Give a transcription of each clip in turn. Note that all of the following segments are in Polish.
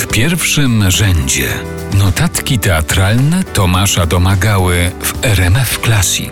W pierwszym rzędzie notatki teatralne Tomasza Domagały w RMF Classic.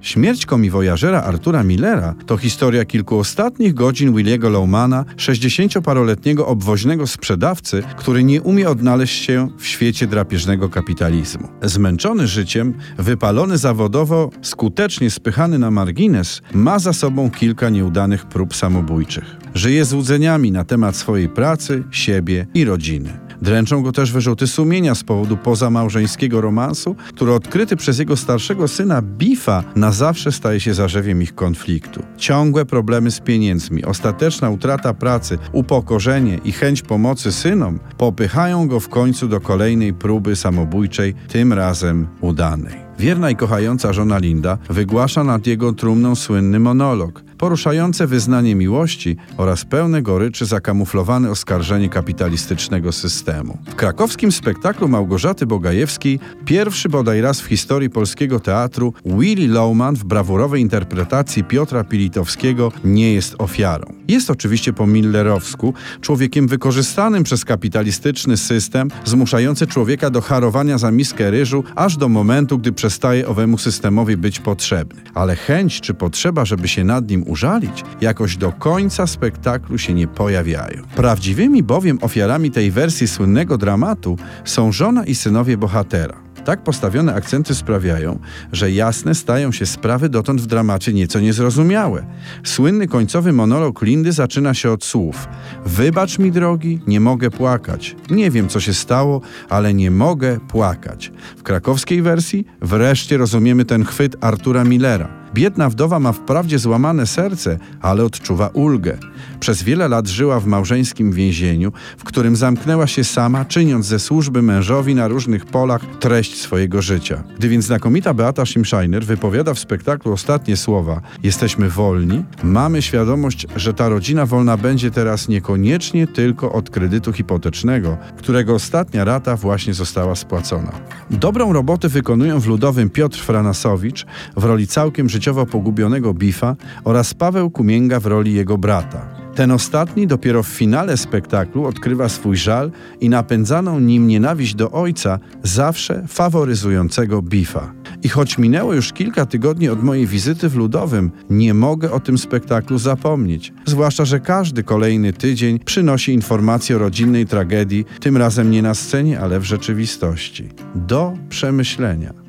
Śmierć komiwojażera Artura Millera to historia kilku ostatnich godzin Williego Lowmana, 60-paroletniego obwoźnego sprzedawcy, który nie umie odnaleźć się w świecie drapieżnego kapitalizmu. Zmęczony życiem, wypalony zawodowo, skutecznie spychany na margines, ma za sobą kilka nieudanych prób samobójczych. Żyje złudzeniami na temat swojej pracy, siebie i rodziny. Dręczą go też wyrzuty sumienia z powodu pozamałżeńskiego romansu, który odkryty przez jego starszego syna Bifa na zawsze staje się zarzewiem ich konfliktu. Ciągłe problemy z pieniędzmi, ostateczna utrata pracy, upokorzenie i chęć pomocy synom popychają go w końcu do kolejnej próby samobójczej, tym razem udanej. Wierna i kochająca żona Linda wygłasza nad jego trumną słynny monolog, poruszające wyznanie miłości oraz pełne goryczy zakamuflowane oskarżenie kapitalistycznego systemu. W krakowskim spektaklu Małgorzaty Bogajewskiej pierwszy bodaj raz w historii polskiego teatru Willy Lowman w brawurowej interpretacji Piotra Pilitowskiego nie jest ofiarą. Jest oczywiście po millerowsku człowiekiem wykorzystanym przez kapitalistyczny system, zmuszający człowieka do harowania za miskę ryżu, aż do momentu, gdy przestaje owemu systemowi być potrzebny. Ale chęć czy potrzeba, żeby się nad nim użalić, jakoś do końca spektaklu się nie pojawiają. Prawdziwymi bowiem ofiarami tej wersji słynnego dramatu są żona i synowie bohatera. Tak postawione akcenty sprawiają, że jasne stają się sprawy dotąd w dramacie nieco niezrozumiałe. Słynny końcowy monolog Lindy zaczyna się od słów: Wybacz mi, drogi, nie mogę płakać. Nie wiem, co się stało, ale nie mogę płakać. W krakowskiej wersji wreszcie rozumiemy ten chwyt Artura Millera. Biedna wdowa ma wprawdzie złamane serce, ale odczuwa ulgę. Przez wiele lat żyła w małżeńskim więzieniu, w którym zamknęła się sama, czyniąc ze służby mężowi na różnych polach treść swojego życia. Gdy więc znakomita Beata Schimscheiner wypowiada w spektaklu ostatnie słowa Jesteśmy wolni, mamy świadomość, że ta rodzina wolna będzie teraz niekoniecznie tylko od kredytu hipotecznego, którego ostatnia rata właśnie została spłacona. Dobrą robotę wykonują w Ludowym Piotr Franasowicz w roli całkiem życiowego życiowo pogubionego Bifa oraz Paweł Kumięga w roli jego brata. Ten ostatni dopiero w finale spektaklu odkrywa swój żal i napędzaną nim nienawiść do ojca, zawsze faworyzującego Bifa. I choć minęło już kilka tygodni od mojej wizyty w Ludowym, nie mogę o tym spektaklu zapomnieć. Zwłaszcza, że każdy kolejny tydzień przynosi informacje o rodzinnej tragedii, tym razem nie na scenie, ale w rzeczywistości. Do przemyślenia.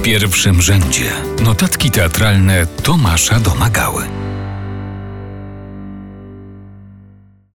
W pierwszym rzędzie notatki teatralne Tomasza Domagały.